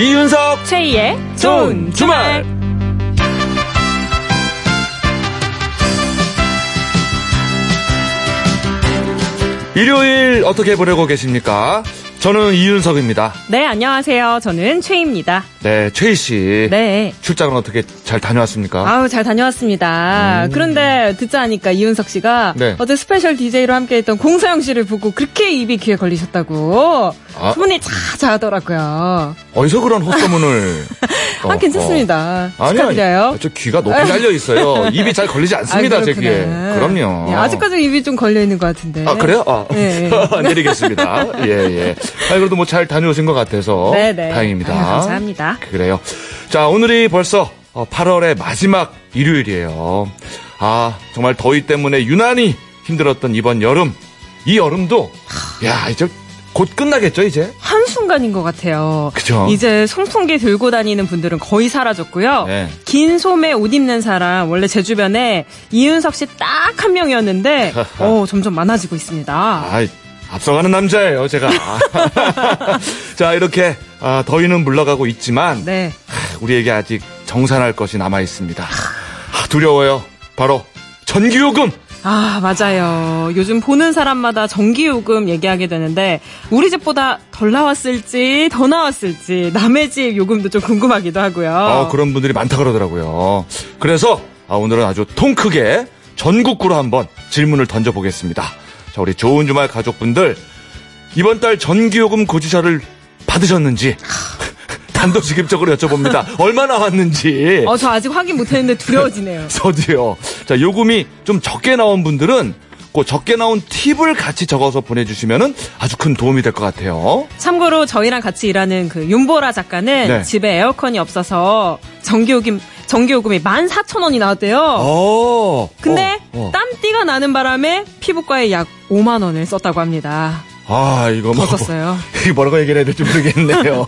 이윤석 최희의 좋은 주말. 일요일 어떻게 보내고 계십니까? 저는 이윤석입니다. 네, 안녕하세요. 저는 최희입니다. 네, 최희 씨. 네. 출장은 어떻게 잘 다녀왔습니까? 아우, 잘 다녀왔습니다. 그런데 듣자 하니까 이윤석 씨가 음. 네. 어제 special DJ로 함께 했던 공서영 씨를 보고 그렇게 입이 귀에 걸리셨다고 아. 소문이 자자하더라고요. 어디서 그런 헛소문을? 아, 괜찮습니다. 어, 아니, 축하드려요. 아니, 저 귀가 높이 달려 있어요. 입이 잘 걸리지 않습니다, 아, 제. 귀에. 그럼요. 네, 아직까지 입이 좀 걸려 있는 것 같은데. 아, 그래요? 아, 네. 내리겠습니다. 예, 예. 아, 그래도 뭐 잘 다녀오신 것 같아서. 네, 네. 다행입니다. 아유, 감사합니다. 그래요. 자, 오늘이 벌써 8월의 마지막 일요일이에요. 아, 정말 더위 때문에 유난히 힘들었던 이번 여름. 이 여름도, 야, 이제 곧 끝나겠죠, 이제? 한순간인 것 같아요. 그죠? 이제 송풍기 들고 다니는 분들은 거의 사라졌고요. 네. 긴 소매 옷 입는 사람, 원래 제 주변에 이윤석 씨 딱 한 명이었는데, 어, 점점 많아지고 있습니다. 아, 앞서가는 남자예요, 제가. 자, 이렇게 아, 더위는 물러가고 있지만 네. 우리에게 아직 정산할 것이 남아 있습니다. 아, 두려워요. 바로 전기요금. 아, 맞아요. 요즘 보는 사람마다 전기요금 얘기하게 되는데, 우리 집보다 덜 나왔을지, 더 나왔을지, 남의 집 요금도 좀 궁금하기도 하고요. 어, 그런 분들이 많다 그러더라고요. 그래서 아, 오늘은 아주 통 크게 전국구로 한번 질문을 던져보겠습니다. 자, 우리 좋은 주말 가족분들 이번 달 전기요금 고지서를 받으셨는지 단도직입적으로 여쭤봅니다. 얼마 나왔는지. 어, 저 아직 확인 못 했는데 두려워지네요. 저도요. 자, 요금이 좀 적게 나온 분들은 그 적게 나온 팁을 같이 적어서 보내주시면 아주 큰 도움이 될 것 같아요. 참고로 저희랑 같이 일하는 그 윤보라 작가는 네. 집에 에어컨이 없어서 전기요금 전기요금이 14,000원이 나왔대요. 어. 근데 어, 어. 땀띠가 나는 바람에 피부과에 약 5만 원을 썼다고 합니다. 아, 이거 뭐. 더 썼어요. 뭐라고 얘기를 해야 될지 모르겠네요.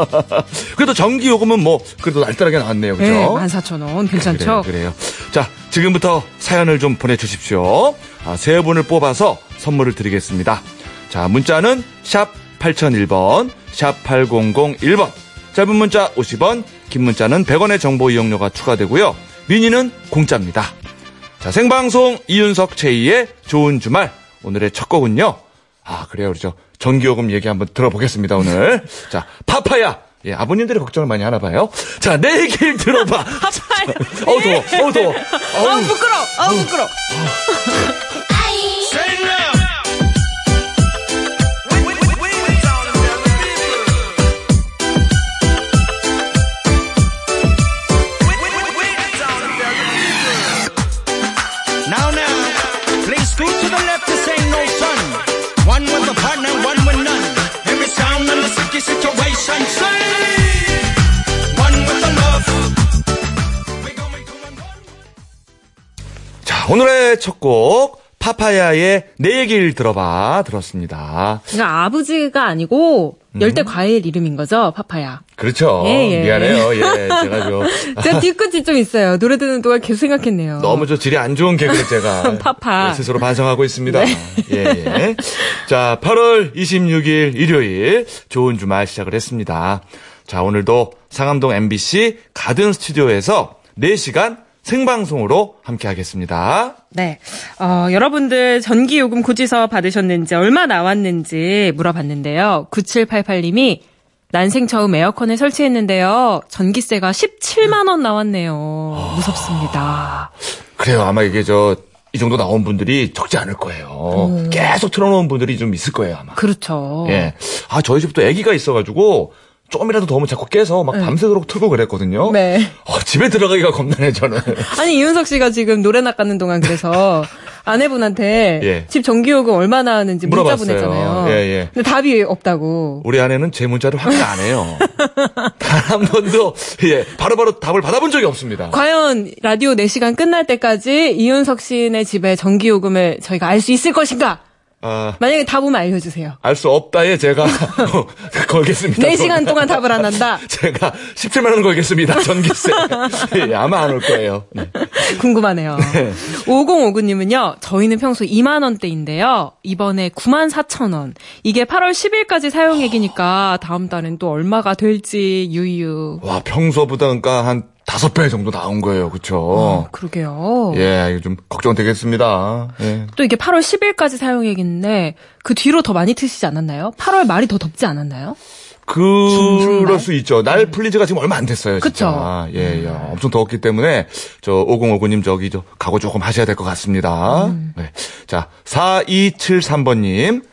그래도 전기 요금은 뭐, 그래도 알뜰하게 나왔네요. 그죠? 네, 14,000원 괜찮죠? 그래요, 그래 요. 자, 지금부터 사연을 좀 보내주십시오. 아, 세 분을 뽑아서 선물을 드리겠습니다. 자, 문자는 샵 8001번, 샵 8001번. 짧은 문자 50원, 긴 문자는 100원의 정보 이용료가 추가되고요. 미니는 공짜입니다. 자, 생방송 이윤석 최희의 좋은 주말. 오늘의 첫 곡은요. 아, 그래요. 우리 저 전기요금 얘기 한번 들어보겠습니다, 오늘. 자, 파파야. 예, 아버님들이 걱정을 많이 하나 봐요. 자, 내 얘기를 들어봐. 어우, 더워, 어우, 더워. 아우 부끄러, 아우 부끄러. Now, 자, 오늘의 첫 곡, 파파야의 내 얘기를 들어봐. 들었습니다. 그러니까 아버지가 아니고 열대 과일 이름인 거죠, 파파야. 그렇죠. 예, 예. 미안해요. 예, 제가 좀. 제가 뒤끝이 좀 있어요. 노래 듣는 동안 계속 생각했네요. 너무 저 질이 안 좋은 개그를 제가 파파. 네, 스스로 반성하고 있습니다. 네. 예, 예. 자, 8월 26일 일요일 좋은 주말 시작을 했습니다. 자, 오늘도 상암동 MBC 가든 스튜디오에서 4시간 생방송으로 함께 하겠습니다. 네. 어, 여러분들 전기요금 고지서 받으셨는지 얼마 나왔는지 물어봤는데요. 9788님이 난생 처음 에어컨을 설치했는데요. 전기세가 17만 원 나왔네요. 무섭습니다. 그래요. 아마 이게 저, 이 정도 나온 분들이 적지 않을 거예요. 계속 틀어놓은 분들이 좀 있을 거예요, 아마. 그렇죠. 예. 아, 저희 집도 아기가 있어가지고, 조금이라도 더우면 자꾸 깨서 막 밤새도록 틀고 그랬거든요. 네. 어, 집에 들어가기가 겁나네, 저는. 아니, 이윤석 씨가 지금 노래 낚는 동안 그래서 아내분한테 예. 집 전기요금 얼마 나왔는지 문자 물어봤어요. 보냈잖아요. 예, 예. 근데 답이 없다고. 우리 아내는 제 문자를 확인 안 해요. 단 한 번도, 예, 바로 바로 답을 받아본 적이 없습니다. 과연 라디오 4시간 끝날 때까지 이윤석 씨네 집에 전기요금을 저희가 알 수 있을 것인가? 아, 만약에 답 오면 알려주세요. 알 수 없다에 제가 걸겠습니다. 4시간 동안 답을 안 한다? 제가 17만 원 걸겠습니다. 전기세. 예, 아마 안 올 거예요. 네. 궁금하네요. 5059님은요, 저희는 평소 2만 원대인데요, 이번에 9만 4천 원. 이게 8월 10일까지 사용액이니까 다음 달엔 또 얼마가 될지, 유유. 와, 평소보다 그러니까 한 다섯 배 정도 나온 거예요. 그쵸? 어, 그러게요. 예, 이거 좀 걱정되겠습니다. 예. 또 이게 8월 10일까지 사용액인데, 그 뒤로 더 많이 트시지 않았나요? 8월 말이 더 덥지 않았나요? 그럴 수 있죠. 날 풀린 지가 지금 얼마 안 됐어요. 진짜. 그쵸. 예, 예. 엄청 더웠기 때문에 저 5059님 저기 저 각오 조금 하셔야 될 것 같습니다. 네. 자, 4273번님.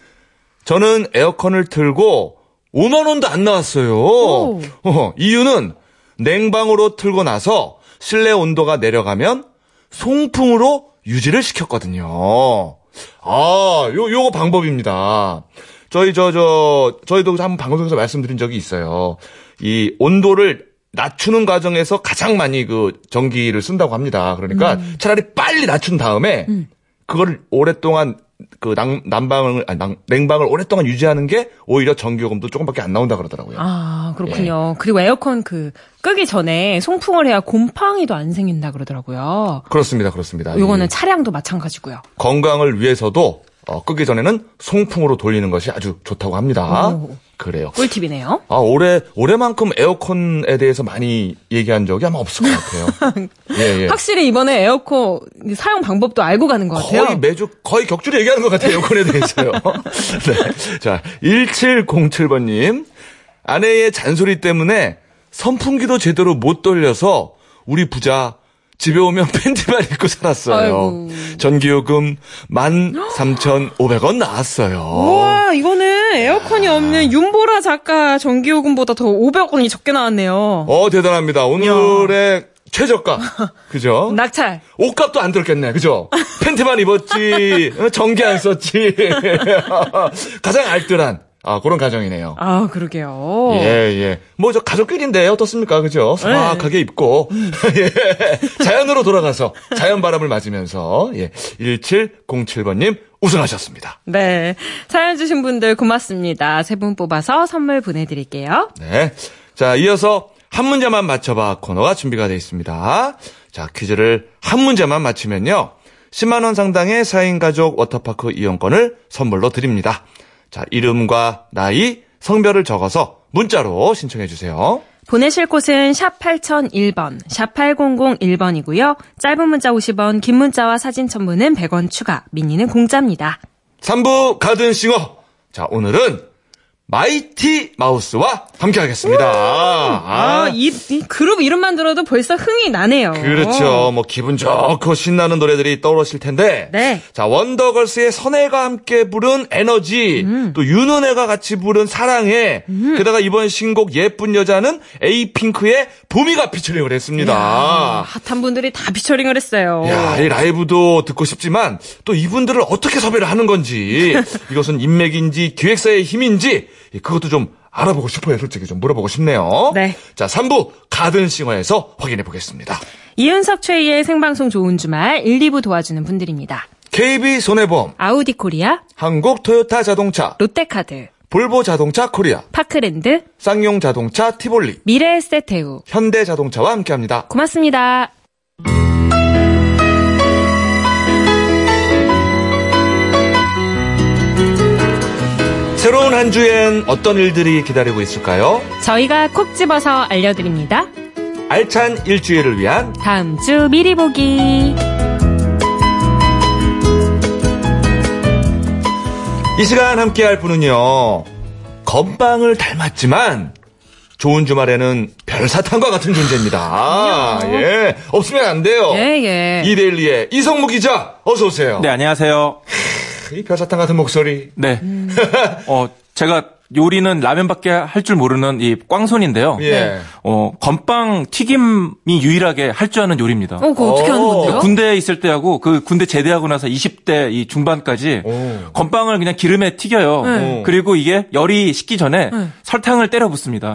저는 에어컨을 틀고 5만 원도 안 나왔어요. 오. 어, 이유는 냉방으로 틀고 나서 실내 온도가 내려가면 송풍으로 유지를 시켰거든요. 아, 요, 요거 방법입니다. 저희, 저, 저, 저희도 한번 방송에서 말씀드린 적이 있어요. 이 온도를 낮추는 과정에서 가장 많이 그 전기를 쓴다고 합니다. 그러니까 차라리 빨리 낮춘 다음에 그거를 오랫동안 그 난, 난방을, 아니, 난- 냉방을 오랫동안 유지하는 게 오히려 전기요금도 조금밖에 안 나온다 그러더라고요. 아, 그렇군요. 그리고 에어컨 그, 끄기 전에 송풍을 해야 곰팡이도 안 생긴다 그러더라고요. 그렇습니다, 그렇습니다. 요거는 이 차량도 마찬가지고요. 건강을 위해서도 어, 끄기 전에는 송풍으로 돌리는 것이 아주 좋다고 합니다. 오. 그래요. 꿀팁이네요. 아, 올해, 올해만큼 에어컨에 대해서 많이 얘기한 적이 아마 없을 것 같아요. 예, 예. 확실히 이번에 에어컨 사용 방법도 알고 가는 것 같아요. 거의 매주, 거의 격주로 얘기하는 것 같아요. 에어컨에 대해서요. 네. 자, 1707번님. 아내의 잔소리 때문에 선풍기도 제대로 못 돌려서 우리 부자 집에 오면 팬티만 입고 살았어요. 아이고. 전기요금 13,500원 나왔어요. 우와, 이거는 에어컨이 없는 윤보라 작가 전기요금보다 더 500원이 적게 나왔네요. 어, 대단합니다. 오늘의 최저가. 그죠? 낙찰. 옷값도 안 들었겠네. 그죠? 팬티만 입었지. 어, 전기 안 썼지. 가장 알뜰한 아, 그런 가정이네요. 아, 그러게요. 예, 예. 뭐, 저 가족끼리인데 어떻습니까? 그죠? 소박하게 입고, 예. 자연으로 돌아가서 자연 바람을 맞으면서, 예. 1707번님 우승하셨습니다. 네. 사연 주신 분들 고맙습니다. 세 분 뽑아서 선물 보내드릴게요. 네. 자, 이어서 한 문제만 맞춰봐 코너가 준비가 되어 있습니다. 자, 퀴즈를 한 문제만 맞히면요. 10만원 상당의 4인 가족 워터파크 이용권을 선물로 드립니다. 자, 이름과 나이, 성별을 적어서 문자로 신청해 주세요. 보내실 곳은 샵 8001번, 샵 8001번이고요. 짧은 문자 50원, 긴 문자와 사진 첨부는 100원 추가, 미니는 공짜입니다. 3부 가든싱어. 자, 오늘은 마이티 마우스와 함께 하겠습니다. 아, 이, 이 그룹 이름만 들어도 벌써 흥이 나네요. 그렇죠. 뭐 기분 좋고 신나는 노래들이 떠오르실 텐데. 네. 자, 원더걸스의 선예가 함께 부른 에너지, 음. 또 윤은혜가 같이 부른 사랑해, 게다가 이번 신곡 예쁜 여자는 에이핑크의 보미가 피처링을 했습니다. 아, 핫한 분들이 다 피처링을 했어요. 야, 이 라이브도 듣고 싶지만 또 이분들을 어떻게 섭외를 하는 건지 이것은 인맥인지 기획사의 힘인지 그것도 좀 알아보고 싶어요. 솔직히 좀 물어보고 싶네요. 네. 자, 3부 가든싱어에서 확인해 보겠습니다. 이윤석 최희의 생방송 좋은 주말 1, 2부 도와주는 분들입니다. KB 손해보험, 아우디 코리아, 한국 토요타 자동차, 롯데카드, 볼보 자동차 코리아, 파크랜드, 쌍용 자동차 티볼리, 미래에셋대우. 현대 자동차와 함께합니다. 고맙습니다. 새로운 한 주엔 어떤 일들이 기다리고 있을까요? 저희가 콕 집어서 알려드립니다. 알찬 일주일을 위한 다음 주 미리 보기. 이 시간 함께 할 분은요, 건빵을 닮았지만, 좋은 주말에는 별사탕과 같은 존재입니다. 예. 없으면 안 돼요. 예, 예. 이데일리의 이성무 기자, 어서오세요. 네, 안녕하세요. 이 별사탕 같은 목소리. 네. 어, 제가 요리는 라면밖에 할 줄 모르는 이 꽝손인데요. 예. 어, 건빵 튀김이 유일하게 할 줄 아는 요리입니다. 어, 그거 어떻게 하는 어, 건데요? 군대에 있을 때하고 그 군대 제대하고 나서 20대 이 중반까지 오. 건빵을 그냥 기름에 튀겨요. 네. 그리고 이게 열이 식기 전에 설탕을 때려 붓습니다.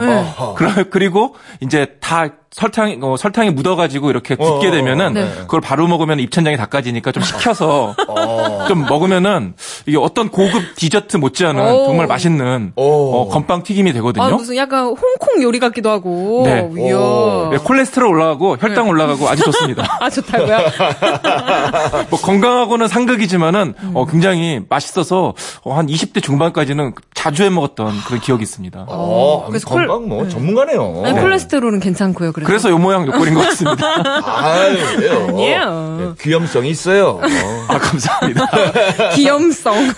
그러- 그리고 이제 다 설탕 어, 설탕이 묻어가지고 이렇게 굳게 어, 되면은 네. 그걸 바로 먹으면 입천장이 닦아지니까 좀 식혀서 어. 좀 먹으면은 이게 어떤 고급 디저트 못지않은 오. 정말 맛있는 오. 어, 건빵 튀김이 되거든요. 아, 무슨 약간 홍콩 요리 같기도 하고. 네. 네, 콜레스테롤 올라가고 혈당 올라가고 아주 좋습니다. 아, 좋다고요? 뭐 건강하고는 상극이지만은 음. 어, 굉장히 맛있어서 어, 한 20대 중반까지는 자주 해 먹었던 그런 기억이 있습니다. 어, 그래서 건강 콜- 뭐 전문가네요. 아니, 콜레스테롤은 괜찮고요. 그래서. 그래서 요 모양 요 꼴인 것 같습니다. 아유? 아니에요. 네, 귀염성이 있어요. 어. 아 감사합니다. 귀염성.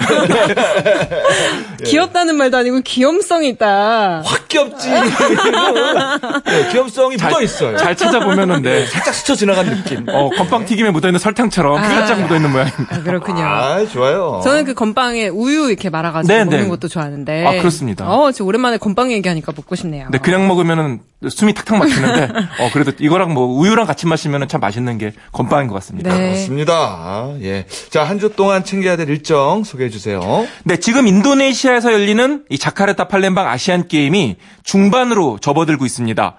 귀엽다는 말도 아니고 귀염성이 있다. 확 귀엽지. 네, 귀염성이 묻어 있어요. 잘 찾아보면은 네. 살짝 스쳐 지나간 느낌. 어, 건빵 튀김에 묻어 있는 설탕처럼 살짝 묻어 있는 모양입니다. 아, 그렇군요. 아, 좋아요. 저는 그 건빵에 우유 이렇게 말아가지고 네, 먹는 네. 것도 좋아 하는데. 아, 그렇습니다. 어, 지금 오랜만에 건빵 얘기하니까 먹고 싶네요. 네, 그냥 먹으면은 숨이 탁탁 막히는데, 어, 그래도 이거랑 뭐 우유랑 같이 마시면은 참 맛있는 게 건빵인 것 같습니다. 네. 그렇습니다. 예. 자, 한 주 동안 챙겨야 될 일정 소개해 주세요. 네, 지금 인도네시아에서 열리는 이 자카르타 팔렘방 아시안 게임이 중반으로 접어들고 있습니다.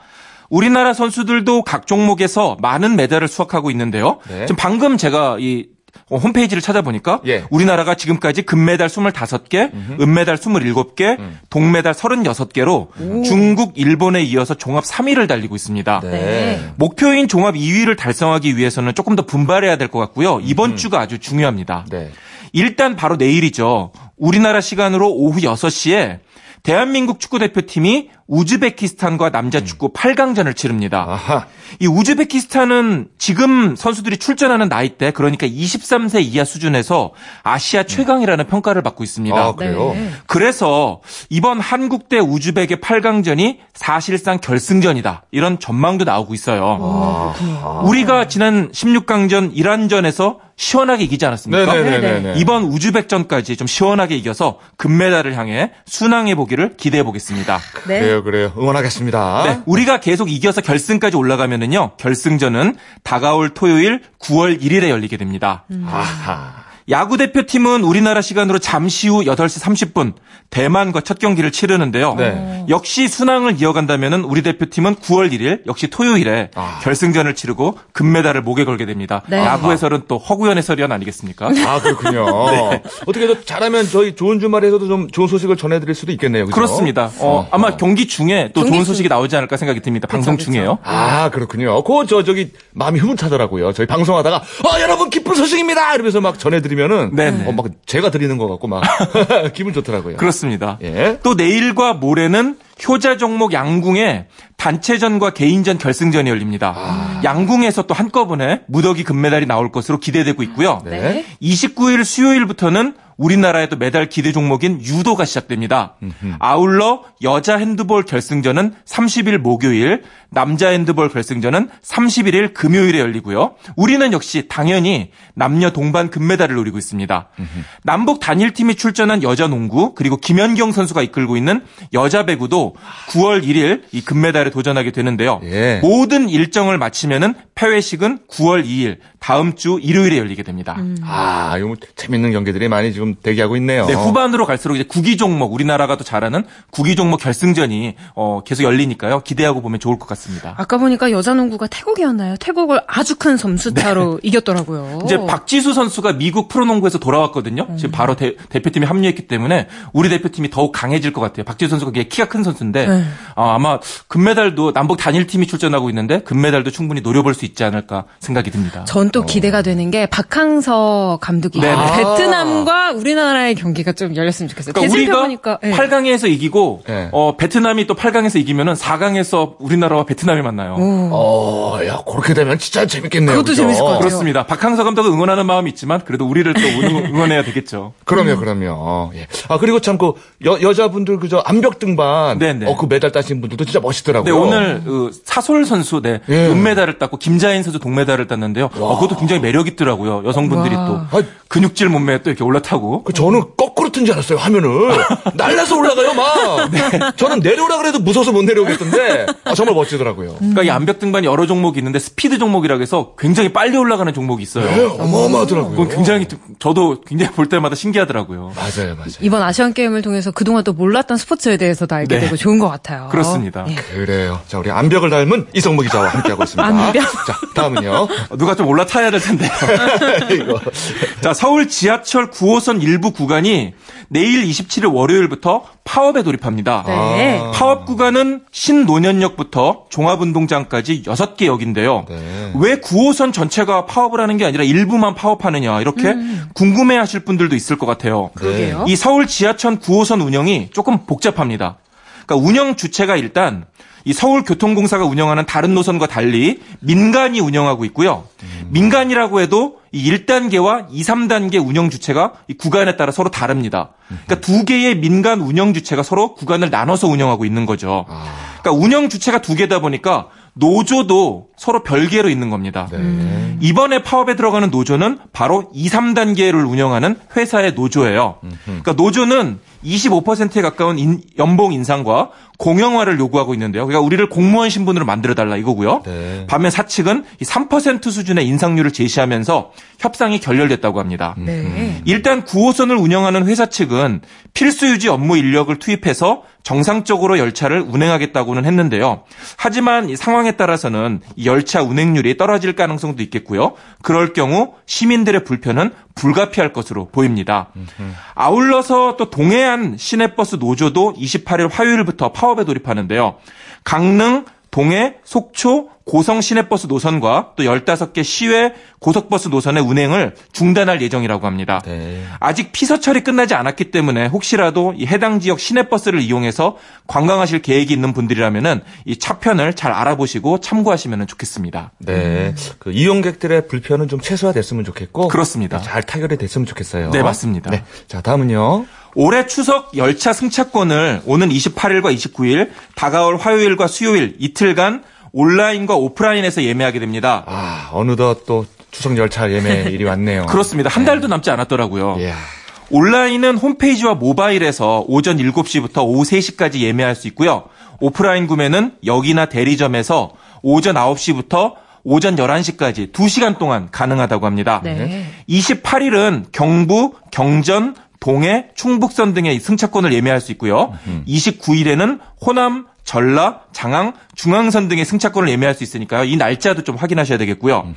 우리나라 선수들도 각 종목에서 많은 메달을 수확하고 있는데요. 네. 지금 방금 제가 이 어, 홈페이지를 찾아보니까 예. 우리나라가 지금까지 금메달 25개, 은메달 27개, 음. 동메달 36개로 중국, 일본에 이어서 종합 3위를 달리고 있습니다. 네. 목표인 종합 2위를 달성하기 위해서는 조금 더 분발해야 될 것 같고요. 이번 주가 아주 중요합니다. 네. 일단 바로 내일이죠. 우리나라 시간으로 오후 6시에 대한민국 축구대표팀이 우즈베키스탄과 남자 축구 8강전을 치릅니다. 아하. 이 우즈베키스탄은 지금 선수들이 출전하는 나이 대 그러니까 23세 이하 수준에서 아시아 최강이라는 평가를 받고 있습니다. 아, 그래요? 네. 그래서 이번 한국 대 우즈벡의 8강전이 사실상 결승전이다. 이런 전망도 나오고 있어요. 우리가 지난 16강전 이란전에서 시원하게 이기지 않았습니까? 네네네네. 이번 우즈벡전까지 좀 시원하게 이겨서 금메달을 향해 순항해 보기를 기대해 보겠습니다. 네. 그래요, 그래요. 응원하겠습니다. 네, 우리가 계속 이겨서 결승까지 올라가면은요. 결승전은 다가올 토요일 9월 1일에 열리게 됩니다. 아하. 야구 대표팀은 우리나라 시간으로 잠시 후 8시 30분 대만과 첫 경기를 치르는데요. 네. 역시 순항을 이어간다면은 우리 대표팀은 9월 1일 역시 토요일에 아. 결승전을 치르고 금메달을 목에 걸게 됩니다. 네. 야구 해설은 또 허구연 해설위원 아니겠습니까? 아, 그렇군요. 어떻게 더 잘하면 저희 좋은 주말에서도 좀 좋은 소식을 전해드릴 수도 있겠네요. 그죠? 그렇습니다. 어, 아마 경기 중에 또 경기 좋은 중. 소식이 나오지 않을까 생각이 듭니다. 방송 그쵸. 중에요. 아, 그렇군요. 그, 저, 저기, 마음이 흐뭇하더라고요. 저희 방송하다가, 어, 여러분, 기쁜 소식입니다! 이러면서 막 전해드리면 은, 네네. 어, 막 제가 드리는 것 같고, 막, 기분 좋더라고요. 그렇습니다. 예. 또 내일과 모레는 효자 종목 양궁의 단체전과 개인전 결승전이 열립니다. 아. 양궁에서 또 한꺼번에 무더기 금메달이 나올 것으로 기대되고 있고요. 네. 29일 수요일부터는 우리나라의 또 메달 기대 종목인 유도가 시작됩니다. 아울러 여자 핸드볼 결승전은 30일 목요일, 남자 핸드볼 결승전은 31일 금요일에 열리고요. 우리는 역시 당연히 남녀 동반 금메달을 노리고 있습니다. 남북 단일팀이 출전한 여자 농구 그리고 김연경 선수가 이끌고 있는 여자 배구도 9월 1일 이 금메달에 도전하게 되는데요. 예. 모든 일정을 마치면은 폐회식은 9월 2일 다음 주 일요일에 열리게 됩니다. 아, 이거 뭐 재밌는 경기들이 많이 지금 대기하고 있네요. 네, 후반으로 갈수록 이제 구기 종목 우리나라가 또 잘하는 구기 종목 결승전이 어, 계속 열리니까요. 기대하고 보면 좋을 것 같습니다. 아까 보니까 여자 농구가 태국이었나요? 태국을 아주 큰 점수 차로 이겼더라고요. 네. 이제 박지수 선수가 미국 프로농구에서 돌아왔거든요. 지금 바로 대, 표팀에 합류했기 때문에 우리 대표팀이 더욱 강해질 것 같아요. 박지수 선수가 굉장히 키가 큰 선수인데 네. 아, 아마 금메달도 남북 단일팀이 출전하고 있는데 금메달도 충분히 노려볼 수 있지 않을까 생각이 듭니다. 전 또 기대가 되는 게 박항서 감독이 네네. 베트남과 우리나라의 경기가 좀 열렸으면 좋겠어요. 그러니까 우리가 보니까 예. 8강에서 이기고 네. 어, 베트남이 또 8강에서 이기면은 4강에서 우리나라와 베트남이 만나요. 어, 야, 그렇게 되면 진짜 재밌겠네요. 그것도 그죠? 재밌을 것 같아요. 그렇습니다. 박항서 감독은 응원하는 마음이 있지만 그래도 우리를 또 응원- 응원해야 되겠죠. 그럼요, 그럼요. 예. 아, 그리고 참, 그, 여, 여자분들, 그저, 암벽 등반. 네네. 어, 그 메달 따신 분들도 진짜 네, 멋있더라고요. 오늘 그 사솔 선수 네, 예. 은메달을 땄고 김자인 선수 동메달을 땄는데요. 어, 그것도 굉장히 매력 있더라고요. 여성분들이 와. 또 근육질 몸매에 또 이렇게 올라타고. 그 저는 거꾸로 로봇인 줄 알았어요, 화면을. 날라서 올라가요, 막. 저는 내려오라 그래도 무서워서 못 내려오겠던데, 아, 정말 멋지더라고요. 그러니까 이 암벽 등반이 여러 종목이 있는데 스피드 종목이라고 해서 굉장히 빨리 올라가는 종목이 있어요. 네, 어마어마하더라고요. 그건 굉장히 저도 굉장히 볼 때마다 신기하더라고요. 맞아요, 맞아요. 이번 아시안 게임을 통해서 그동안 또 몰랐던 스포츠에 대해서도 알게 네. 되고 좋은 것 같아요. 그렇습니다. 예. 그래요. 자, 우리 암벽을 닮은 이성무 기자와 함께하고 있습니다. 암벽? 자, 다음은요. 누가 좀 올라타야 될 텐데요. 이거. 자, 서울 지하철 9호선 일부 구간이 내일 27일 월요일부터 파업에 돌입합니다. 네. 아. 파업 구간은 신노년역부터 종합운동장까지 6개 역인데요. 네. 왜 9호선 전체가 파업을 하는 게 아니라 일부만 파업하느냐 이렇게 궁금해 하실 분들도 있을 것 같아요. 그러게요. 이 서울 지하철 9호선 운영이 조금 복잡합니다. 그러니까 운영 주체가 일단 이 서울교통공사가 운영하는 다른 노선과 달리 민간이 운영하고 있고요. 민간이라고 해도 이 1단계와 2, 3단계 운영 주체가 이 구간에 따라 서로 다릅니다. 그러니까 두 개의 민간 운영 주체가 서로 구간을 나눠서 운영하고 있는 거죠. 그러니까 운영 주체가 두 개다 보니까 노조도 서로 별개로 있는 겁니다. 네. 이번에 파업에 들어가는 노조는 바로 2, 3단계를 운영하는 회사의 노조예요. 그러니까 노조는 25%에 가까운 인- 연봉 인상과 공영화를 요구하고 있는데요. 그러니까 우리를 공무원 신분으로 만들어 달라 이거고요. 네. 반면 사측은 이3% 수준의 인상률을 제시하면서 협상이 결렬됐다고 합니다. 네. 일단 9호선을 운영하는 회사 측은 필수 유지 업무 인력을 투입해서 정상적으로 열차를 운행하겠다고는 했는데요. 하지만 이 상황에 따라서는 이 열차 운행률이 떨어질 가능성도 있겠고요. 그럴 경우 시민들의 불편은 불가피할 것으로 보입니다. 아울러서 또 동해안 시내버스 노조도 28일 화요일부터 파업에 돌입하는데요. 강릉, 동해, 속초, 고성 시내버스 노선과 또 15개 시외 고속버스 노선의 운행을 중단할 예정이라고 합니다. 네. 아직 피서철이 끝나지 않았기 때문에 혹시라도 이 해당 지역 시내버스를 이용해서 관광하실 계획이 있는 분들이라면은 이 차편을 잘 알아보시고 참고하시면 좋겠습니다. 네. 그 이용객들의 불편은 좀 최소화됐으면 좋겠고. 그렇습니다. 잘 타결이 됐으면 좋겠어요. 네, 맞습니다. 네. 자, 다음은요. 올해 추석 열차 승차권을 오는 28일과 29일 다가올 화요일과 수요일 이틀간 온라인과 오프라인에서 예매하게 됩니다. 아, 어느덧 또 추석 열차 예매일이 왔네요. 그렇습니다. 한 달도 남지 않았더라고요. 이야. 온라인은 홈페이지와 모바일에서 오전 7시부터 오후 3시까지 예매할 수 있고요. 오프라인 구매는 역이나 대리점에서 오전 9시부터 오전 11시까지 2시간 동안 가능하다고 합니다. 네. 28일은 경부, 경전, 동해, 충북선 등의 승차권을 예매할 수 있고요. 29일에는 호남, 전라, 장항, 중앙선 등의 승차권을 예매할 수 있으니까요. 이 날짜도 좀 확인하셔야 되겠고요.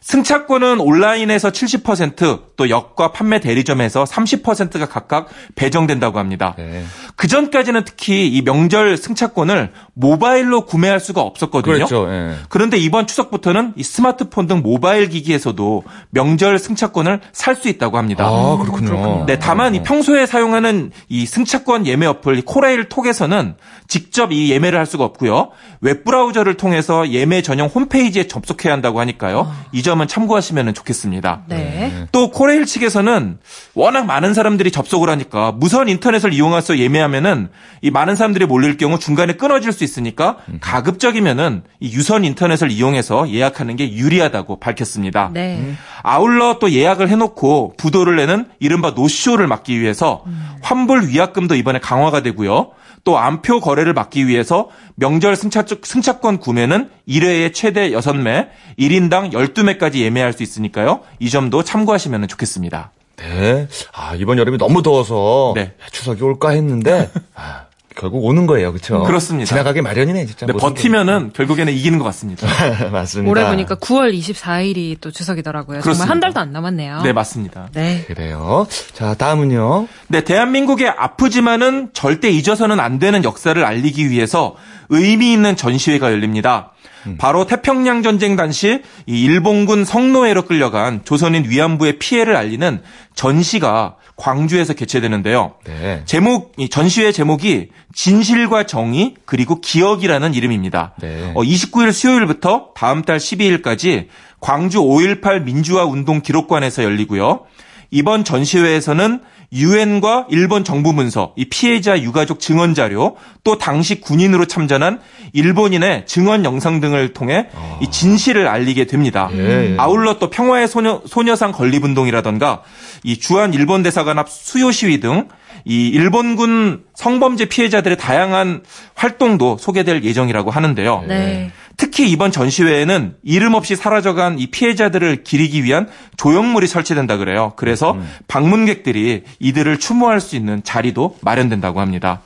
승차권은 온라인에서 70%또 역과 판매 대리점에서 30%가 각각 배정된다고 합니다. 네. 그 전까지는 특히 이 명절 승차권을 모바일로 구매할 수가 없었거든요. 그렇죠. 예. 그런데 이번 추석부터는 이 스마트폰 등 모바일 기기에서도 명절 승차권을 살 수 있다고 합니다. 아, 그렇군요. 네, 다만 이 평소에 사용하는 이 승차권 예매 어플 이 코레일 톡에서는 직접 이 예매를 할 수가 없고요. 웹브라우저를 통해서 예매 전용 홈페이지에 접속해야 한다고 하니까요. 이 점은 참고하시면 좋겠습니다. 네. 또 코레일 측에서는 워낙 많은 사람들이 접속을 하니까 무선 인터넷을 이용해서 예매하면은 이 많은 사람들이 몰릴 경우 중간에 끊어질 수 있으니까 가급적이면은 이 유선 인터넷을 이용해서 예약하는 게 유리하다고 밝혔습니다. 네. 아울러 또 예약을 해놓고 부도를 내는 이른바 노쇼를 막기 위해서 환불 위약금도 이번에 강화가 되고요. 또 암표 거래를 막기 위해서 명절 승차, 승차 권 구매는 1회에 최대 6매, 1인당 12매까지 예매할 수 있으니까요. 이 점도 참고하시면 좋겠습니다. 네. 아, 이번 여름이 너무 더워서 네. 추석이 올까 했는데 아, 결국 오는 거예요. 그렇죠? 그렇습니다. 지나가기 마련이네, 진짜. 네, 버티면은 결국에는 이기는 것 같습니다. 게. 맞습니다. 올해 보니까 9월 24일이 또 추석이더라고요. 정말 그렇습니다. 한 달도 안 남았네요. 네, 맞습니다. 네. 그래요. 자, 다음은요. 네, 대한민국의 아프지만은 절대 잊어서는 안 되는 역사를 알리기 위해서 의미 있는 전시회가 열립니다. 바로 태평양 전쟁 당시 이 일본군 성노예로 끌려간 조선인 위안부의 피해를 알리는 전시가 광주에서 개최되는데요. 네. 제목 이 전시회 제목이 진실과 정의 그리고 기억이라는 이름입니다. 네. 어, 29일 수요일부터 다음 달 12일까지 광주 5.18 민주화 운동 기록관에서 열리고요. 이번 전시회에서는 유엔과 일본 정부 문서, 이 피해자 유가족 증언 자료, 또 당시 군인으로 참전한 일본인의 증언 영상 등을 통해 이 진실을 알리게 됩니다. 예, 예. 아울러 또 평화의 소녀, 소녀상 건립운동이라던가 이 주한 일본 대사관 앞 수요 시위 등 이 일본군 성범죄 피해자들의 다양한 활동도 소개될 예정이라고 하는데요. 네. 특히 이번 전시회에는 이름 없이 사라져간 이 피해자들을 기리기 위한 조형물이 설치된다 그래요. 그래서 방문객들이 이들을 추모할 수 있는 자리도 마련된다고 합니다.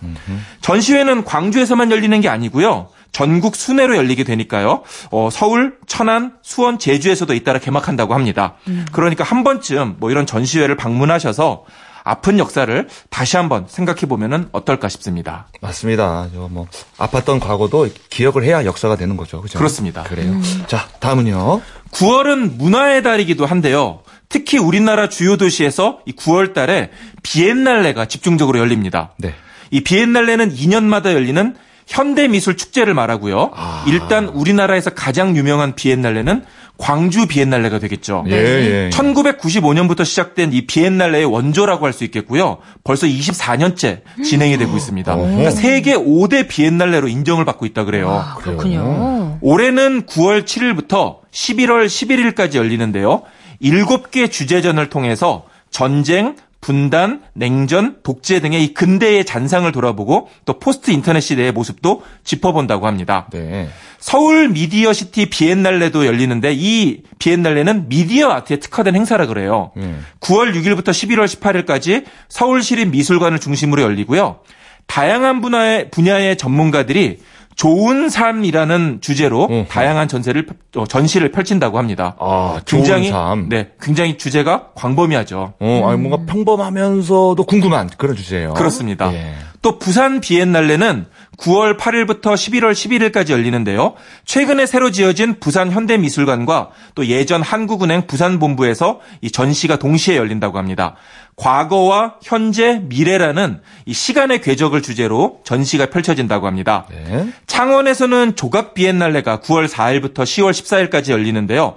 전시회는 광주에서만 열리는 게 아니고요. 전국 순회로 열리게 되니까요. 어, 서울, 천안, 수원, 제주에서도 잇따라 개막한다고 합니다. 그러니까 한 번쯤 뭐 이런 전시회를 방문하셔서 아픈 역사를 다시 한번 생각해 보면은 어떨까 싶습니다. 맞습니다. 저뭐 아팠던 과거도 기억을 해야 역사가 되는 거죠. 그죠? 그렇습니다. 그래요. 자, 다음은요. 9월은 문화의 달이기도 한데요. 특히 우리나라 주요 도시에서 이 9월 달에 비엔날레가 집중적으로 열립니다. 네. 이 비엔날레는 2년마다 열리는 현대 미술 축제를 말하고요. 아. 일단 우리나라에서 가장 유명한 비엔날레는 광주 비엔날레가 되겠죠. 예, 예. 1995년부터 시작된 이 비엔날레의 원조라고 할 수 있겠고요. 벌써 24년째 진행이 되고 있습니다. 그러니까 세계 5대 비엔날레로 인정을 받고 있다 그래요. 아, 그렇군요. 올해는 9월 7일부터 11월 11일까지 열리는데요. 7개 주제전을 통해서 전쟁, 분단, 냉전, 독재 등의 이 근대의 잔상을 돌아보고 또 post 인터넷 시대의 모습도 짚어본다고 합니다. 네. 서울 미디어 시티 비엔날레도 열리는데 이 비엔날레는 미디어 아트에 특화된 행사라 그래요. 음. 9월 6일부터 11월 18일까지 서울시립미술관을 중심으로 열리고요. 다양한 분야의, 분야의 전문가들이 좋은 삶이라는 주제로 음흠. 다양한 전시를 어, 전시를 펼친다고 합니다. 아, 굉장히 삶. 네, 굉장히 주제가 광범위하죠. 어, 아니, 뭔가 평범하면서도 궁금한 그런 주제예요. 그렇습니다. 예. 또 부산 비엔날레는 9월 8일부터 11월 11일까지 열리는데요. 최근에 새로 지어진 부산 현대미술관과 또 예전 한국은행 부산본부에서 이 전시가 동시에 열린다고 합니다. 과거와 현재, 미래라는 이 시간의 궤적을 주제로 전시가 펼쳐진다고 합니다. 네. 창원에서는 조각 비엔날레가 9월 4일부터 10월 14일까지 열리는데요.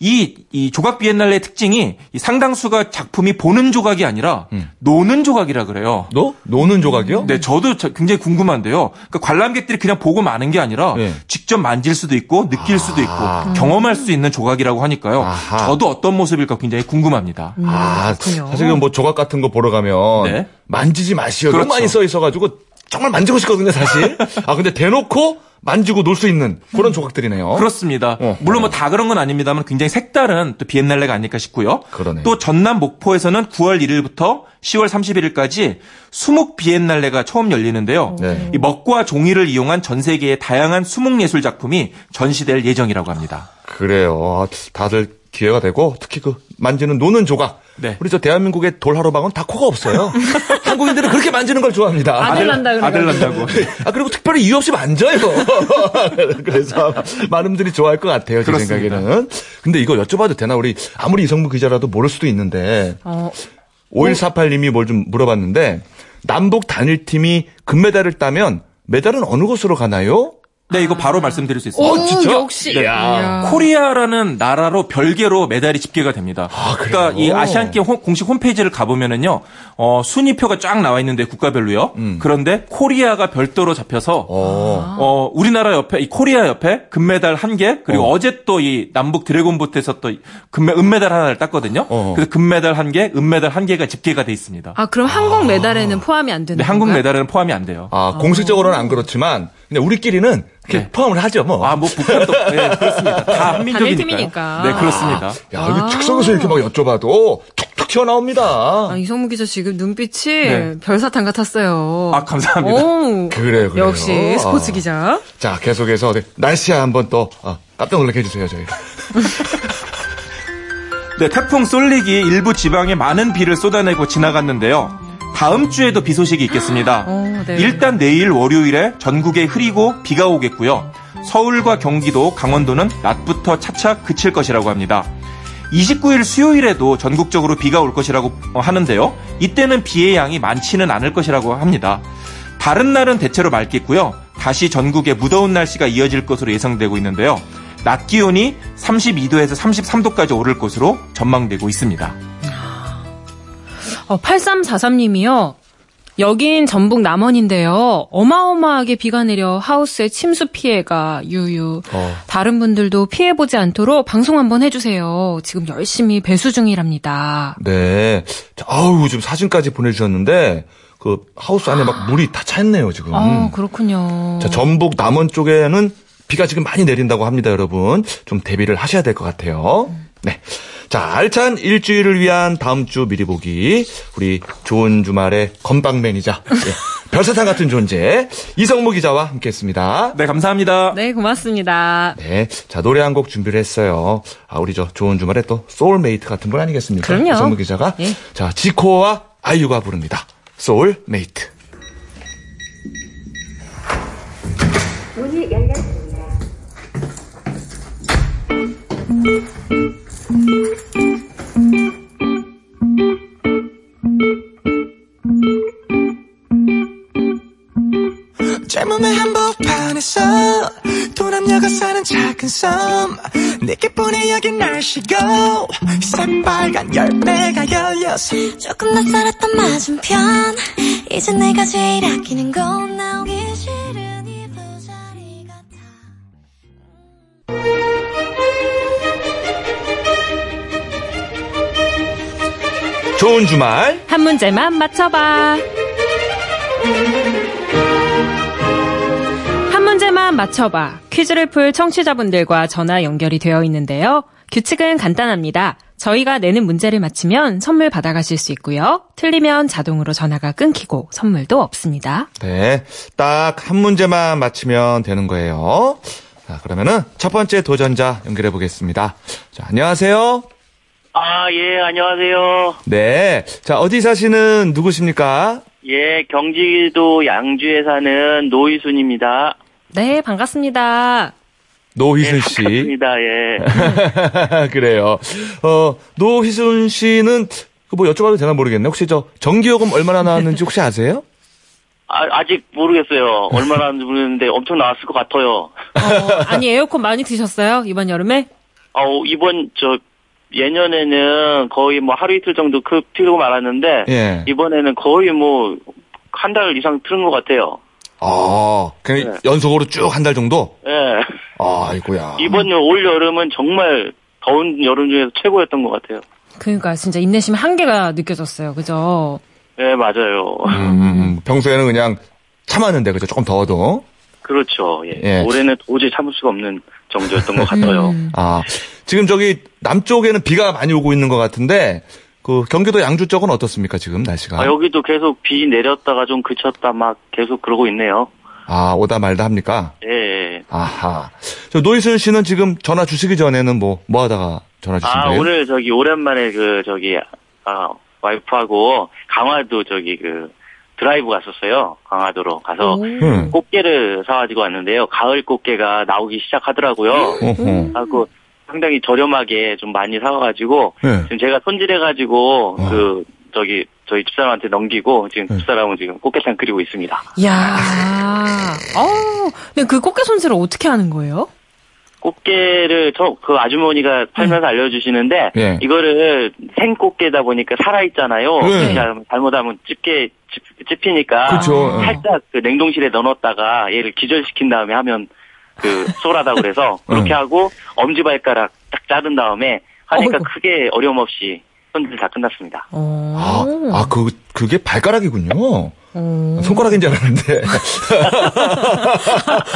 이, 이 조각 비엔날레의 특징이 이 상당수가 작품이 보는 조각이 아니라 음. 노는 조각이라 그래요. 너? 노는 조각이요? 네, 저도 저- 굉장히 궁금한데요. 그러니까 관람객들이 그냥 보고 마는 게 아니라 네. 직접 만질 수도 있고 느낄 수도 있고 경험할 수 있는 조각이라고 하니까요. 아하. 저도 어떤 모습일까 굉장히 궁금합니다. 아, 그렇군요. 사실 뭐 조각 같은 거 보러 가면 네. 만지지 마시오. 그렇죠. 너무 많이 써 있어가지고 정말 만지고 싶거든요, 사실. 아, 근데 대놓고 만지고 놀 수 있는 그런 조각들이네요. 그렇습니다. 어. 물론 뭐 다 그런 건 아닙니다만 굉장히 색다른 또 비엔날레가 아닐까 싶고요. 그러네요. 또 전남 목포에서는 9월 1일부터 10월 31일까지 수묵 비엔날레가 처음 열리는데요. 네. 이 먹과 종이를 이용한 전 세계의 다양한 수묵 예술 작품이 전시될 예정이라고 합니다. 그래요. 아, 다들 기회가 되고 특히 그 만지는 노는 조각. 네. 우리 저 대한민국의 돌 하루방은 다 코가 없어요. 한국인들은 그렇게 만지는 걸 좋아합니다. 아들 난다 그래가지고. 아들 난다고. 아 그리고 특별히 이유 없이 만져요. 그래서 많은 분들이 좋아할 것 같아요. 제 그렇습니다. 생각에는. 근데 이거 여쭤봐도 되나? 우리 아무리 이석무 기자라도 모를 수도 있는데 어, 5148님이 뭘 좀 물어봤는데 남북 단일팀이 금메달을 따면 메달은 어느 곳으로 가나요? 네, 이거 바로 말씀드릴 수 있습니다. 오, 진짜? 역시. 네. 코리아라는 나라로 별개로 메달이 집계가 됩니다. 아, 그래요? 그러니까 이 아시안 게임 홈- 공식 홈페이지를 가보면은요, 어, 순위표가 쫙 나와 있는데 국가별로요. 그런데 코리아가 별도로 잡혀서 어. 어, 우리나라 옆에 이 코리아 옆에 금메달 한 개, 그리고 어. 제 또 이 남북 드래곤보트에서 또 금메 은메달 하나를 땄거든요. 어. 그래서 금메달 한 개, 은메달 한 개가 집계가 돼 있습니다. 아, 그럼 한국 메달에는 포함이 안 되는 근데 한국 건가요? 메달은 포함이 안 돼요. 아, 공식적으로는 안 그렇지만 근데 우리끼리는 네. 포함을 하죠, 뭐. 아, 뭐 북한도 네, 그렇습니다. 다 한민족이니까. 단일팀이니까. 네, 그렇습니다. 야, 이거 즉석에서 이렇게 막 여쭤봐도 툭툭 튀어나옵니다. 아, 이성무 기자 지금 눈빛이 네. 별사탕 같았어요. 아, 감사합니다. 오, 그래요, 그래요. 역시 스포츠 아. 기자. 자, 계속해서 네, 날씨 한번 또 아, 깜짝 놀라게 해주세요, 저희. 네, 태풍 쏠릭이 일부 지방에 많은 비를 쏟아내고 지나갔는데요. 다음 주에도 비 소식이 있겠습니다. 어, 네. 일단 내일 월요일에 전국에 흐리고 비가 오겠고요. 서울과 경기도, 강원도는 낮부터 차차 그칠 것이라고 합니다. 29일 수요일에도 전국적으로 비가 올 것이라고 하는데요. 이때는 비의 양이 많지는 않을 것이라고 합니다. 다른 날은 대체로 맑겠고요. 다시 전국에 무더운 날씨가 이어질 것으로 예상되고 있는데요. 낮 기온이 32도에서 33도까지 오를 것으로 전망되고 있습니다. 어, 8343님이요. 여긴 전북 남원인데요. 어마어마하게 비가 내려 하우스에 침수 피해가 유유. 어. 다른 분들도 피해 보지 않도록 방송 한번 해주세요. 지금 열심히 배수 중이랍니다. 네. 자, 아우, 지금 사진까지 보내주셨는데, 그 하우스 안에 막 물이 다 찼네요, 지금. 아, 그렇군요. 자, 전북 남원 쪽에는 비가 지금 많이 내린다고 합니다, 여러분. 좀 대비를 하셔야 될 것 같아요. 네. 자, 알찬 일주일을 위한 다음 주 미리 보기. 우리 좋은 주말의 건방맨이자 예, 별사탕 같은 존재 이성무 기자와 함께 했습니다. 네, 감사합니다. 네, 고맙습니다. 네. 자, 노래 한 곡 준비를 했어요. 아, 우리 저 좋은 주말에 또 소울메이트 같은 분 아니겠습니까? 그럼요. 이석무 기자가. 예. 자, 지코와 아이유가 부릅니다. 소울메이트. 문이 보내 여기 날씨고 새빨간 열매가 열렸어 조금 낯설었던 맞은편 이제 내가 제일 아끼는 건 나오기 싫은 이 부자리 같아 좋은 주말. 한 문제만 맞춰봐. 한 문제만 맞춰봐. 퀴즈를 풀 청취자분들과 전화 연결이 되어 있는데요. 규칙은 간단합니다. 저희가 내는 문제를 맞히면 선물 받아가실 수 있고요. 틀리면 자동으로 전화가 끊기고 선물도 없습니다. 네. 딱 한 문제만 맞히면 되는 거예요. 자, 그러면은 첫 번째 도전자 연결해 보겠습니다. 자, 안녕하세요. 아, 예, 안녕하세요. 네. 자, 어디 사시는 누구십니까? 예, 경기도 양주에 사는 노희순입니다. 네, 반갑습니다. 노희순 씨. 반갑습니다, 예. 그래요. 어, 노희순 씨는 그뭐 여쭤봐도 되나 모르겠네. 혹시 저 전기요금 얼마나 나왔는지 혹시 아세요? 아, 아직 모르겠어요. 얼마나 하는지 모르겠는데 엄청 나왔을 것 같아요. 어, 아니, 에어컨 많이 드셨어요? 이번 여름에? 어, 이번, 저, 예년에는 거의 뭐 하루 이틀 정도 그 틀고 말았는데, 예. 이번에는 거의 뭐, 한 달 이상 틀은 것 같아요. 아, 그냥 네. 연속으로 쭉 한 달 정도? 예. 아이고야. 이번 올 여름은 정말 더운 여름 중에서 최고였던 것 같아요. 그러니까 진짜 인내심 한계가 느껴졌어요. 그죠? 예, 맞아요. 음, 평소에는 그냥 참았는데, 그죠? 조금 더워도. 그렇죠. 예. 예. 올해는 도저히 참을 수가 없는 정도였던 것 같아요. 음. 아, 지금 저기 남쪽에는 비가 많이 오고 있는 것 같은데, 그 경기도 양주 쪽은 어떻습니까, 지금 날씨가? 아, 여기도 계속 비 내렸다가 좀 그쳤다 막 계속 그러고 있네요. 아, 오다 말다 합니까? 예, 예. 아하. 저 노희순 씨는 지금 전화 주시기 전에는 뭐, 뭐 하다가 전화 주신 아, 거예요? 오늘 저기 오랜만에 그 저기 아, 와이프하고 강화도 저기 그 드라이브 갔었어요. 강화도로 가서 오. 응. 꽃게를 사가지고 왔는데요. 가을 꽃게가 나오기 시작하더라고요. 하고 상당히 저렴하게 좀 많이 사와가지고 네. 지금 제가 손질해가지고 어. 그 저기 저희 집사람한테 넘기고 지금 네. 집사람은 지금 꽃게탕 끓이고 있습니다. 이야. 어, 근데 그 꽃게 손질을 어떻게 하는 거예요? 꽃게를 저 그 아주머니가 팔면서 알려주시는데 예. 이거를 생 꽃게다 보니까 살아 있잖아요. 네. 잘못하면 집게 집, 집히니까 그쵸. 예. 살짝 그 냉동실에 넣어놨다가 얘를 기절시킨 다음에 하면 그 쏠하다 그래서 그렇게 네. 하고 엄지발가락 딱 자른 다음에 하니까 어이구. 크게 어려움 없이 손질 다 끝났습니다. 어. 아, 아, 그, 그게 발가락이군요. 어. 손가락인 줄 알았는데.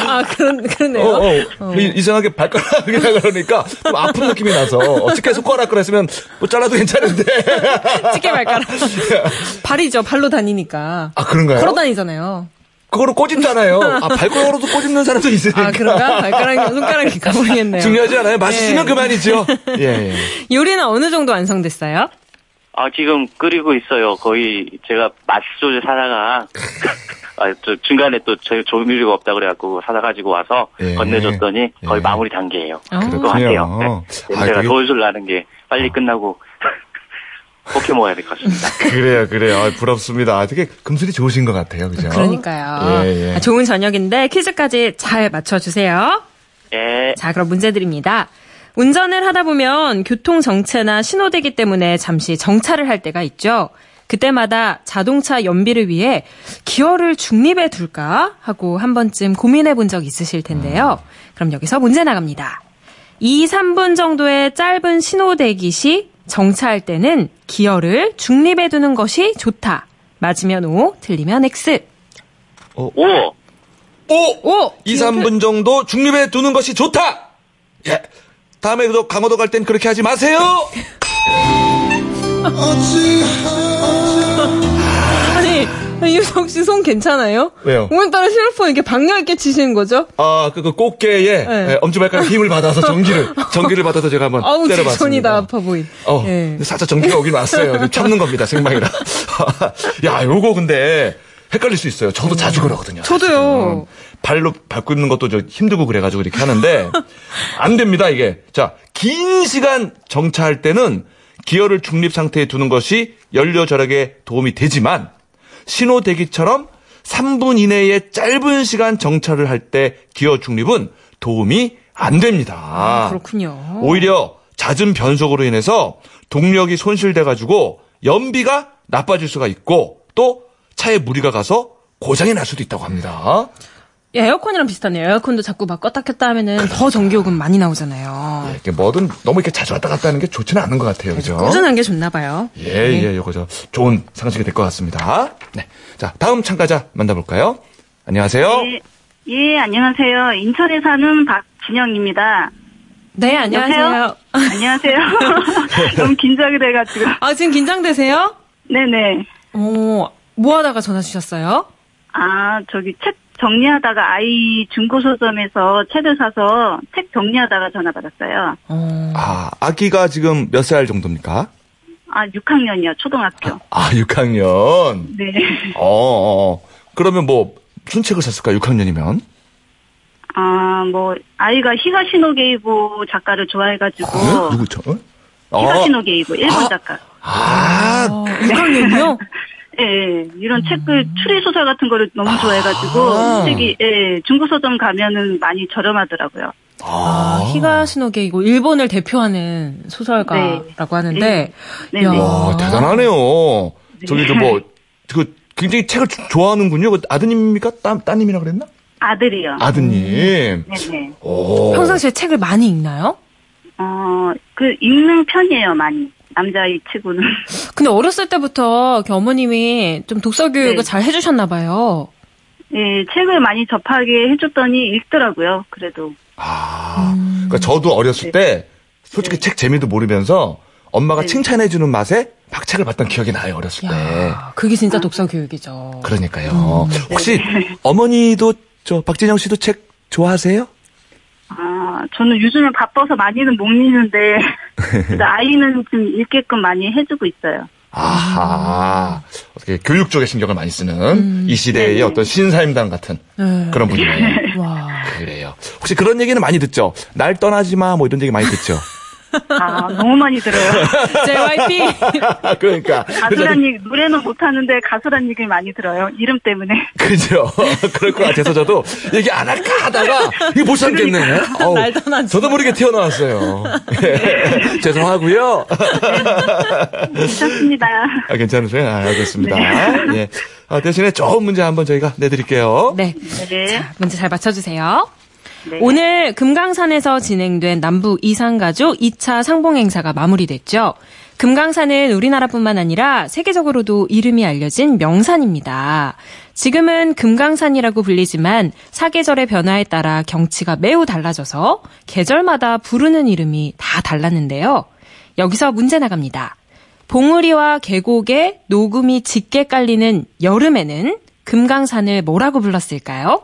아, 그런, 그러네요. 어, 어. 이- 이상하게 발가락이라 그러니까 좀 아픈 느낌이 나서 어떻게 손가락 그랬으면 뭐 잘라도 괜찮은데. 찌개 발가락. 발이죠. 발로 다니니까. 아, 그런가요? 걸어 다니잖아요. 그거로 꼬집잖아요. 아, 발가락으로도 꼬집는 사람도 있으니까. 아, 그런가? 발가락이 손가락일까 모르겠네요. 중요하지 않아요? 맛있으면 네. 그만이죠. 예, 예. 요리는 어느 정도 완성됐어요? 아 지금 끓이고 있어요. 거의 제가 맛소를 사다가 아, 저 중간에 또 저희 조미료가 없다 그래갖고 사다 가지고 와서 예. 건네줬더니 거의 예. 마무리 단계예요. 아. 그거 같아요. 네. 아, 냄새가 그게- 솔솔 나는 게 빨리 끝나고 포켓 먹어야 될 것 같습니다. 그래요, 그래요. 아, 부럽습니다. 되게 금술이 좋으신 것 같아요. 그죠? 그러니까요. 예, 예. 아, 좋은 저녁인데 퀴즈까지 잘 맞춰주세요. 예. 자, 그럼 문제 드립니다. 운전을 하다 보면 교통 정체나 신호대기 때문에 잠시 정차를 할 때가 있죠. 그때마다 자동차 연비를 위해 기어를 중립에 둘까 하고 한 번쯤 고민해 본 적 있으실 텐데요. 그럼 여기서 문제 나갑니다. 2, 3분 정도의 짧은 신호대기 시 정차할 때는 기어를 중립에 두는 것이 좋다. 맞으면 O, 틀리면 X. 오! 오! 오! 2, 3분 정도 중립에 두는 것이 좋다! 예. 다음에 도 강원도 갈 땐 그렇게 하지 마세요! 아니, 유석 씨 손 괜찮아요? 왜요? 오늘따라 실로폰 이렇게 박력 있게 치시는 거죠? 아, 그, 그 꽃게에 네. 예, 엄지발가락 힘을 받아서 전기를, 전기를 받아서 제가 한번 아우, 제 때려봤습니다. 손이 다 아파 보인. 어, 예. 살짝 전기가 오긴 왔어요. 좀 참는 겁니다, 생방이라. 야, 요거 근데 헷갈릴 수 있어요. 저도 자주 그러거든요. 저도요. 발로 밟고 있는 것도 저 힘들고 그래가지고 이렇게 하는데 안 됩니다, 이게. 자, 긴 시간 정차할 때는 기어를 중립 상태에 두는 것이 연료 절약에 도움이 되지만 신호 대기처럼 3분 이내에 짧은 시간 정차를 할 때 기어 중립은 도움이 안 됩니다. 그렇군요. 오히려 잦은 변속으로 인해서 동력이 손실돼 가지고 연비가 나빠질 수가 있고 또 차에 무리가 가서 고장이 날 수도 있다고 합니다. 예, 에어컨이랑 비슷하네요. 에어컨도 자꾸 막 껐다 켰다 하면은 더 전기요금 많이 나오잖아요. 이게 뭐든 너무 이렇게 자주 왔다 갔다 하는 게 좋지는 않은 것 같아요. 그죠? 꾸준한 게 좋나 봐요. 예, 예, 요거 저 좋은 상식이 될 것 같습니다. 네. 자, 다음 참가자 만나볼까요? 안녕하세요. 예, 예, 안녕하세요. 인천에 사는 박진영입니다. 네, 안녕하세요. 안녕하세요. 너무 긴장이 돼가지고. 아, 지금 긴장되세요? 네네. 어, 뭐 하다가 전화 주셨어요? 아, 저기 책 정리하다가 아이 중고 서점에서 책을 사서 책 정리하다가 전화 받았어요. 어, 아, 아기가 지금 몇 살 정도입니까? 아, 6학년이요, 초등학교. 아, 6학년. 네. 어, 어, 어. 그러면 뭐 무슨 책을 샀을까? 6학년이면? 아, 뭐, 아이가 히가시노 게이고 작가를 좋아해 가지고. 어? 누구 저? 어? 히가시노 게이고, 일본 작가. 아, 어, 6학년이요? 예, 예. 이런 책을 추리 소설 같은 거를 너무 좋아해가지고 아. 책이 예, 중고 서점 가면은 많이 저렴하더라고요. 아, 히가시노게이고 일본을 대표하는 소설가라고 하는데 네, 야, 네. 와, 대단하네요. 저기 저 뭐, 그 굉장히 책을 조- 좋아하는군요. 그 아드님입니까? 따, 따님이라 그랬나? 아들이요. 아드님. 네네. 오. 평상시에 책을 많이 읽나요? 어, 그 읽는 편이에요, 많이. 남자아이 치고는. 근데 어렸을 때부터 어머님이 좀 독서 교육을 네. 잘 해주셨나 봐요. 예, 책을 많이 접하게 해줬더니 읽더라고요. 그래도. 아, 그러니까 저도 어렸을 때 솔직히 네. 책 재미도 모르면서 엄마가 네. 칭찬해주는 맛에 막 책을 봤던 기억이 나요, 어렸을 때. 야, 그게 진짜 독서 교육이죠. 그러니까요. 네. 혹시 어머니도 저 박진영 씨도 책 좋아하세요? 아, 저는 요즘에 바빠서 많이는 못 읽는데, 그래도 아이는 좀 읽게끔 많이 해주고 있어요. 아하. 어떻게 교육 쪽에 신경을 많이 쓰는 이 시대의 네네. 어떤 신사임당 같은 네. 그런 분이네요. 와. 그래요. 혹시 그런 얘기는 많이 듣죠? 날 떠나지 마, 뭐 이런 얘기 많이 듣죠? 아, 너무 많이 들어요. JYP. 그러니까. 가수란 얘기, 노래는 못하는데 가수란 얘기를 많이 들어요. 이름 때문에. 그죠? 그럴 것 같아서 저도 얘기 안 할까 하다가 이게 못 참겠네. 어우, 날 떠나지 저도 모르게 튀어나왔어요. 예. 죄송하고요. 괜찮습니다. 아, 괜찮으세요? 아, 알겠습니다. 예. 아, 대신에 좋은 문제 한번 저희가 내드릴게요. 네. 네. 문제 잘 맞춰주세요. 네. 오늘 금강산에서 진행된 남부 이산가족 2차 상봉 행사가 마무리됐죠. 금강산은 우리나라뿐만 아니라 세계적으로도 이름이 알려진 명산입니다. 지금은 금강산이라고 불리지만 사계절의 변화에 따라 경치가 매우 달라져서 계절마다 부르는 이름이 다 달랐는데요. 여기서 문제 나갑니다. 봉우리와 계곡에 녹음이 짙게 깔리는 여름에는 금강산을 뭐라고 불렀을까요?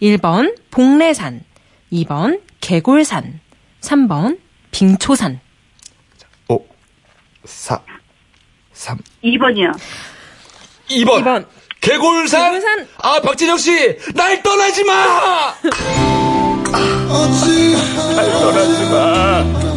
1번 봉래산, 2번 개골산, 3번 빙초산. 5, 4, 3, 2번이요. 2번. 이번. 개골산? 개골산. 아, 박진영 씨! 날 떠나지 마! 날 떠나지 마.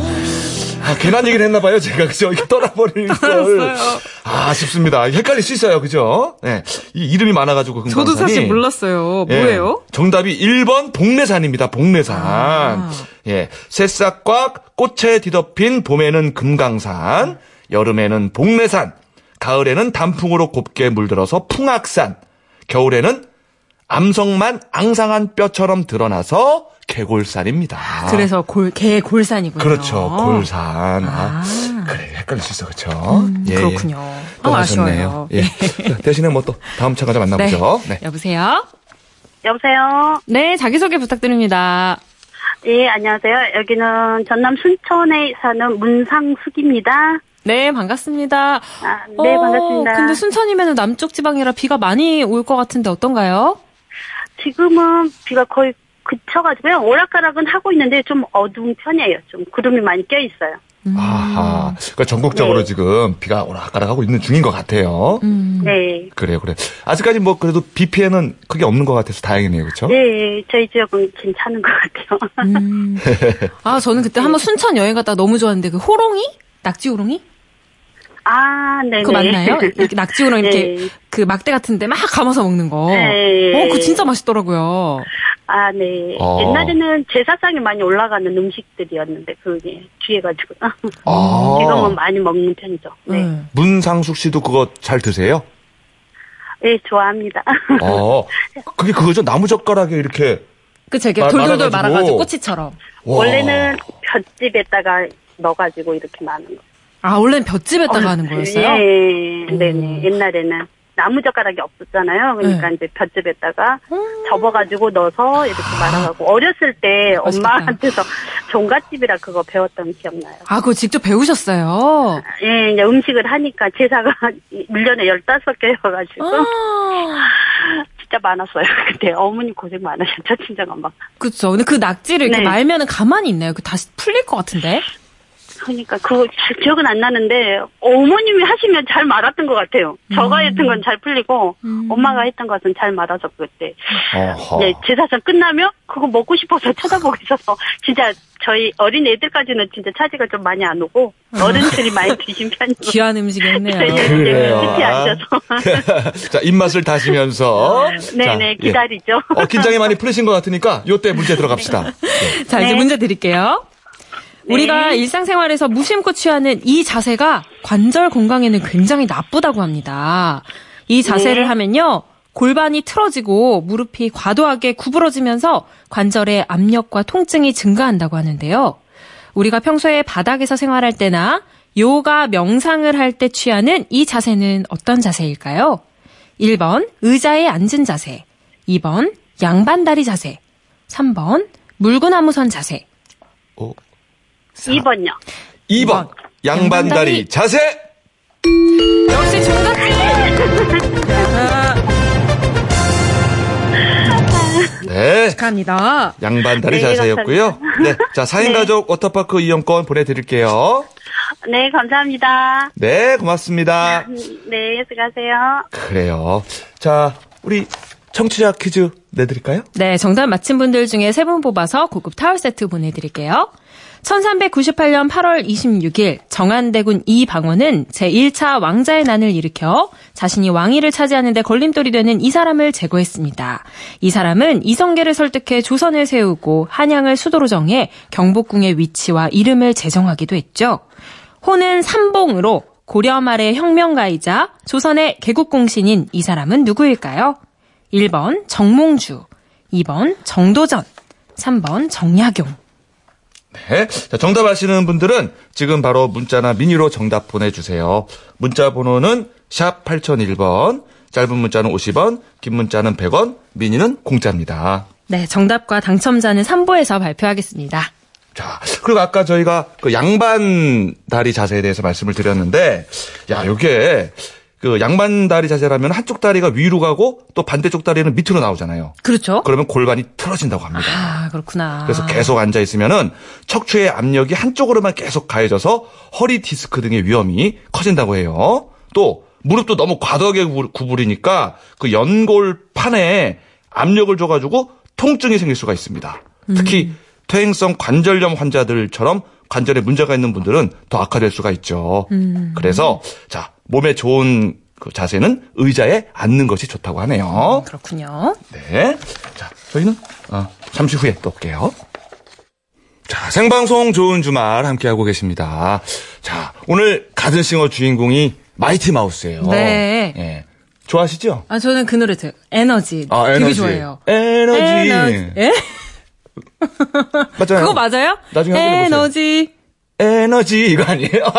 아, 괜한 얘기를 했나봐요, 제가. 그죠? 이렇게 떠나버릴 걸. 아, 아쉽습니다. 헷갈릴 수 있어요, 그죠? 네. 이 이름이 많아가지고. 금강산이. 저도 사실 몰랐어요. 예, 뭐예요? 정답이 1번 봉래산입니다. 봉래산. 아. 예. 새싹과 꽃에 뒤덮인 봄에는 금강산, 여름에는 봉래산, 가을에는 단풍으로 곱게 물들어서 풍악산, 겨울에는 암석만 앙상한 뼈처럼 드러나서 개골산입니다. 그래서 골, 개골산이군요. 그렇죠. 골산. 아, 아. 그래. 헷갈릴 수 있어, 그쵸? 예, 예. 음, 그렇군요. 또 아. 아쉬워요. 예. 자, 대신에 뭐 또 다음 참가자 만나보죠. 네. 여보세요? 여보세요? 네, 자기소개 부탁드립니다. 예, 안녕하세요. 여기는 전남 순천에 사는 문상숙입니다. 네, 반갑습니다. 아, 네, 어, 반갑습니다. 근데 순천이면 남쪽 지방이라 비가 많이 올 것 같은데 어떤가요? 지금은 비가 거의 그쳐가지고요. 오락가락은 하고 있는데 좀 어두운 편이에요. 좀 구름이 많이 껴 있어요. 아하. 그러니까 전국적으로 네. 지금 비가 오락가락하고 있는 중인 것 같아요. 음. 네. 그래요, 그래. 아직까지 뭐 그래도 비 피해는 크게 없는 것 같아서 다행이네요, 그렇죠? 네, 저희 지역은 괜찮은 것 같아요. 음. 아, 저는 그때 한번 순천 여행 갔다가 너무 좋았는데 그 호롱이? 낙지 호롱이? 아, 네네. 그거 맞나요? 이렇게 낙지 호롱 이렇게 네. 그 막대 같은데 막 감아서 먹는 거. 네. 어, 그거 진짜 맛있더라고요. 아, 네. 어. 옛날에는 제사상에 많이 올라가는 음식들이었는데, 그게 뒤에 가지고. 아. 지금은 많이 먹는 편이죠. 네. 음. 문상숙 씨도 그거 잘 드세요? 네, 좋아합니다. 어. 그게 그거죠? 나무젓가락에 이렇게. 그쵸, 이렇게 마- 돌돌돌 말아가지고. 말아가지고 꼬치처럼. 와. 원래는 볏집에다가 넣어가지고 이렇게 많은 거. 아, 원래는 볏집에다가 하는 거였어요? 예, 음. 네네. 옛날에는 나무젓가락이 없었잖아요. 그러니까 네. 이제 볏집에다가 음. 접어가지고 넣어서 이렇게 말아가고 어렸을 때 맛있겠다. 엄마한테서 종갓집이라 그거 배웠던 기억나요. 아, 그거 직접 배우셨어요? 예, 이제 음식을 하니까 제사가 1년에 15개여가지고 아, 진짜 많았어요. 그때 어머니 고생 많으셨죠, 친정 엄마. 그쵸. 근데 그 낙지를 이렇게 네. 말면은 가만히 있나요? 그 다시 풀릴 것 같은데? 그러니까 그거 잘 기억은 안 나는데 어머님이 하시면 잘 말았던 것 같아요. 저가 음. 했던 건 잘 풀리고 엄마가 했던 것은 잘 말아서 그때. 네, 제사상 끝나면 그거 먹고 싶어서 쳐다보고 있어서 진짜 저희 어린 애들까지는 진짜 차지가 좀 많이 안 오고 어른들이 많이 드신 편이에요. 귀한 음식이었네요. 네, 네. 그래요. 끝이 앉아서. 자, 입맛을 다시면서. 네네 자, 예. 기다리죠. 어, 긴장이 많이 풀리신 것 같으니까 요때 문제 들어갑시다. 자, 이제 네. 문제 드릴게요. 우리가 일상생활에서 무심코 취하는 이 자세가 관절 건강에는 굉장히 나쁘다고 합니다. 이 자세를 네. 하면요. 골반이 틀어지고 무릎이 과도하게 구부러지면서 관절의 압력과 통증이 증가한다고 하는데요. 우리가 평소에 바닥에서 생활할 때나 요가 명상을 할 때 취하는 이 자세는 어떤 자세일까요? 1번 의자에 앉은 자세, 2번 양반다리 자세, 3번 물구나무선 자세. 어, 2번요. 2번. 양반다리. 자세! 역시 정답지! 네. 축하합니다. 양반다리 네, 자세였고요. 네. 자, 4인 네. 가족 워터파크 이용권 보내드릴게요. 네 감사합니다. 네, 고맙습니다. 네 수고하세요. 그래요. 자, 우리 청취자 퀴즈 내드릴까요? 네, 정답 맞힌 분들 중에 세 분 뽑아서 고급 타월 세트 보내드릴게요. 1398년 8월 26일 정한대군 이방원은 제1차 왕자의 난을 일으켜 자신이 왕위를 차지하는 데 걸림돌이 되는 이 사람을 제거했습니다. 이 사람은 이성계를 설득해 조선을 세우고 한양을 수도로 정해 경복궁의 위치와 이름을 제정하기도 했죠. 호는 삼봉으로 고려 말의 혁명가이자 조선의 개국공신인 이 사람은 누구일까요? 1번 정몽주, 2번 정도전, 3번 정약용. 네. 자, 정답 아시는 분들은 지금 바로 문자나 미니로 정답 보내주세요. 문자 번호는 샵 8001번, 짧은 문자는 50원, 긴 문자는 100원, 미니는 공짜입니다. 네, 정답과 당첨자는 3부에서 발표하겠습니다. 자, 그리고 아까 저희가 그 양반 다리 자세에 대해서 말씀을 드렸는데, 야, 요게 그 양반 다리 자세라면 한쪽 다리가 위로 가고 또 반대쪽 다리는 밑으로 나오잖아요. 그렇죠? 그러면 골반이 틀어진다고 합니다. 아, 그렇구나. 그래서 계속 앉아 있으면은 척추의 압력이 한쪽으로만 계속 가해져서 허리 디스크 등의 위험이 커진다고 해요. 또 무릎도 너무 과도하게 구- 구부리니까 그 연골판에 압력을 줘 가지고 통증이 생길 수가 있습니다. 특히 퇴행성 관절염 환자들처럼 관절에 문제가 있는 분들은 더 악화될 수가 있죠. 그래서 자 몸에 좋은 그 자세는 의자에 앉는 것이 좋다고 하네요. 그렇군요. 네. 자, 저희는 어, 잠시 후에 또 올게요. 자, 생방송 좋은 주말 함께하고 계십니다. 자, 오늘 가든싱어 주인공이 마이티 마우스예요. 네. 예. 좋아하시죠? 아, 저는 그 노래 들 에너지. 아, 되게 에너지. 좋아해요. 에너지. 예? 맞잖아요. 그거 맞아요? 나중에. 에너지. 에너지 이거 아니에요?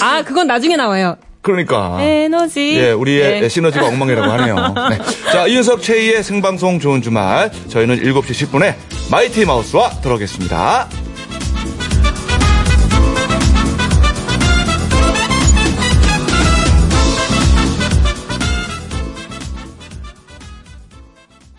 아, 그건 나중에 나와요. 그러니까. 에너지. 예, 우리의 예. 시너지가 엉망이라고 하네요. 네. 자, 이윤석 최희의 생방송 좋은 주말. 저희는 7시 10분에 마이티 마우스와 돌아오겠습니다.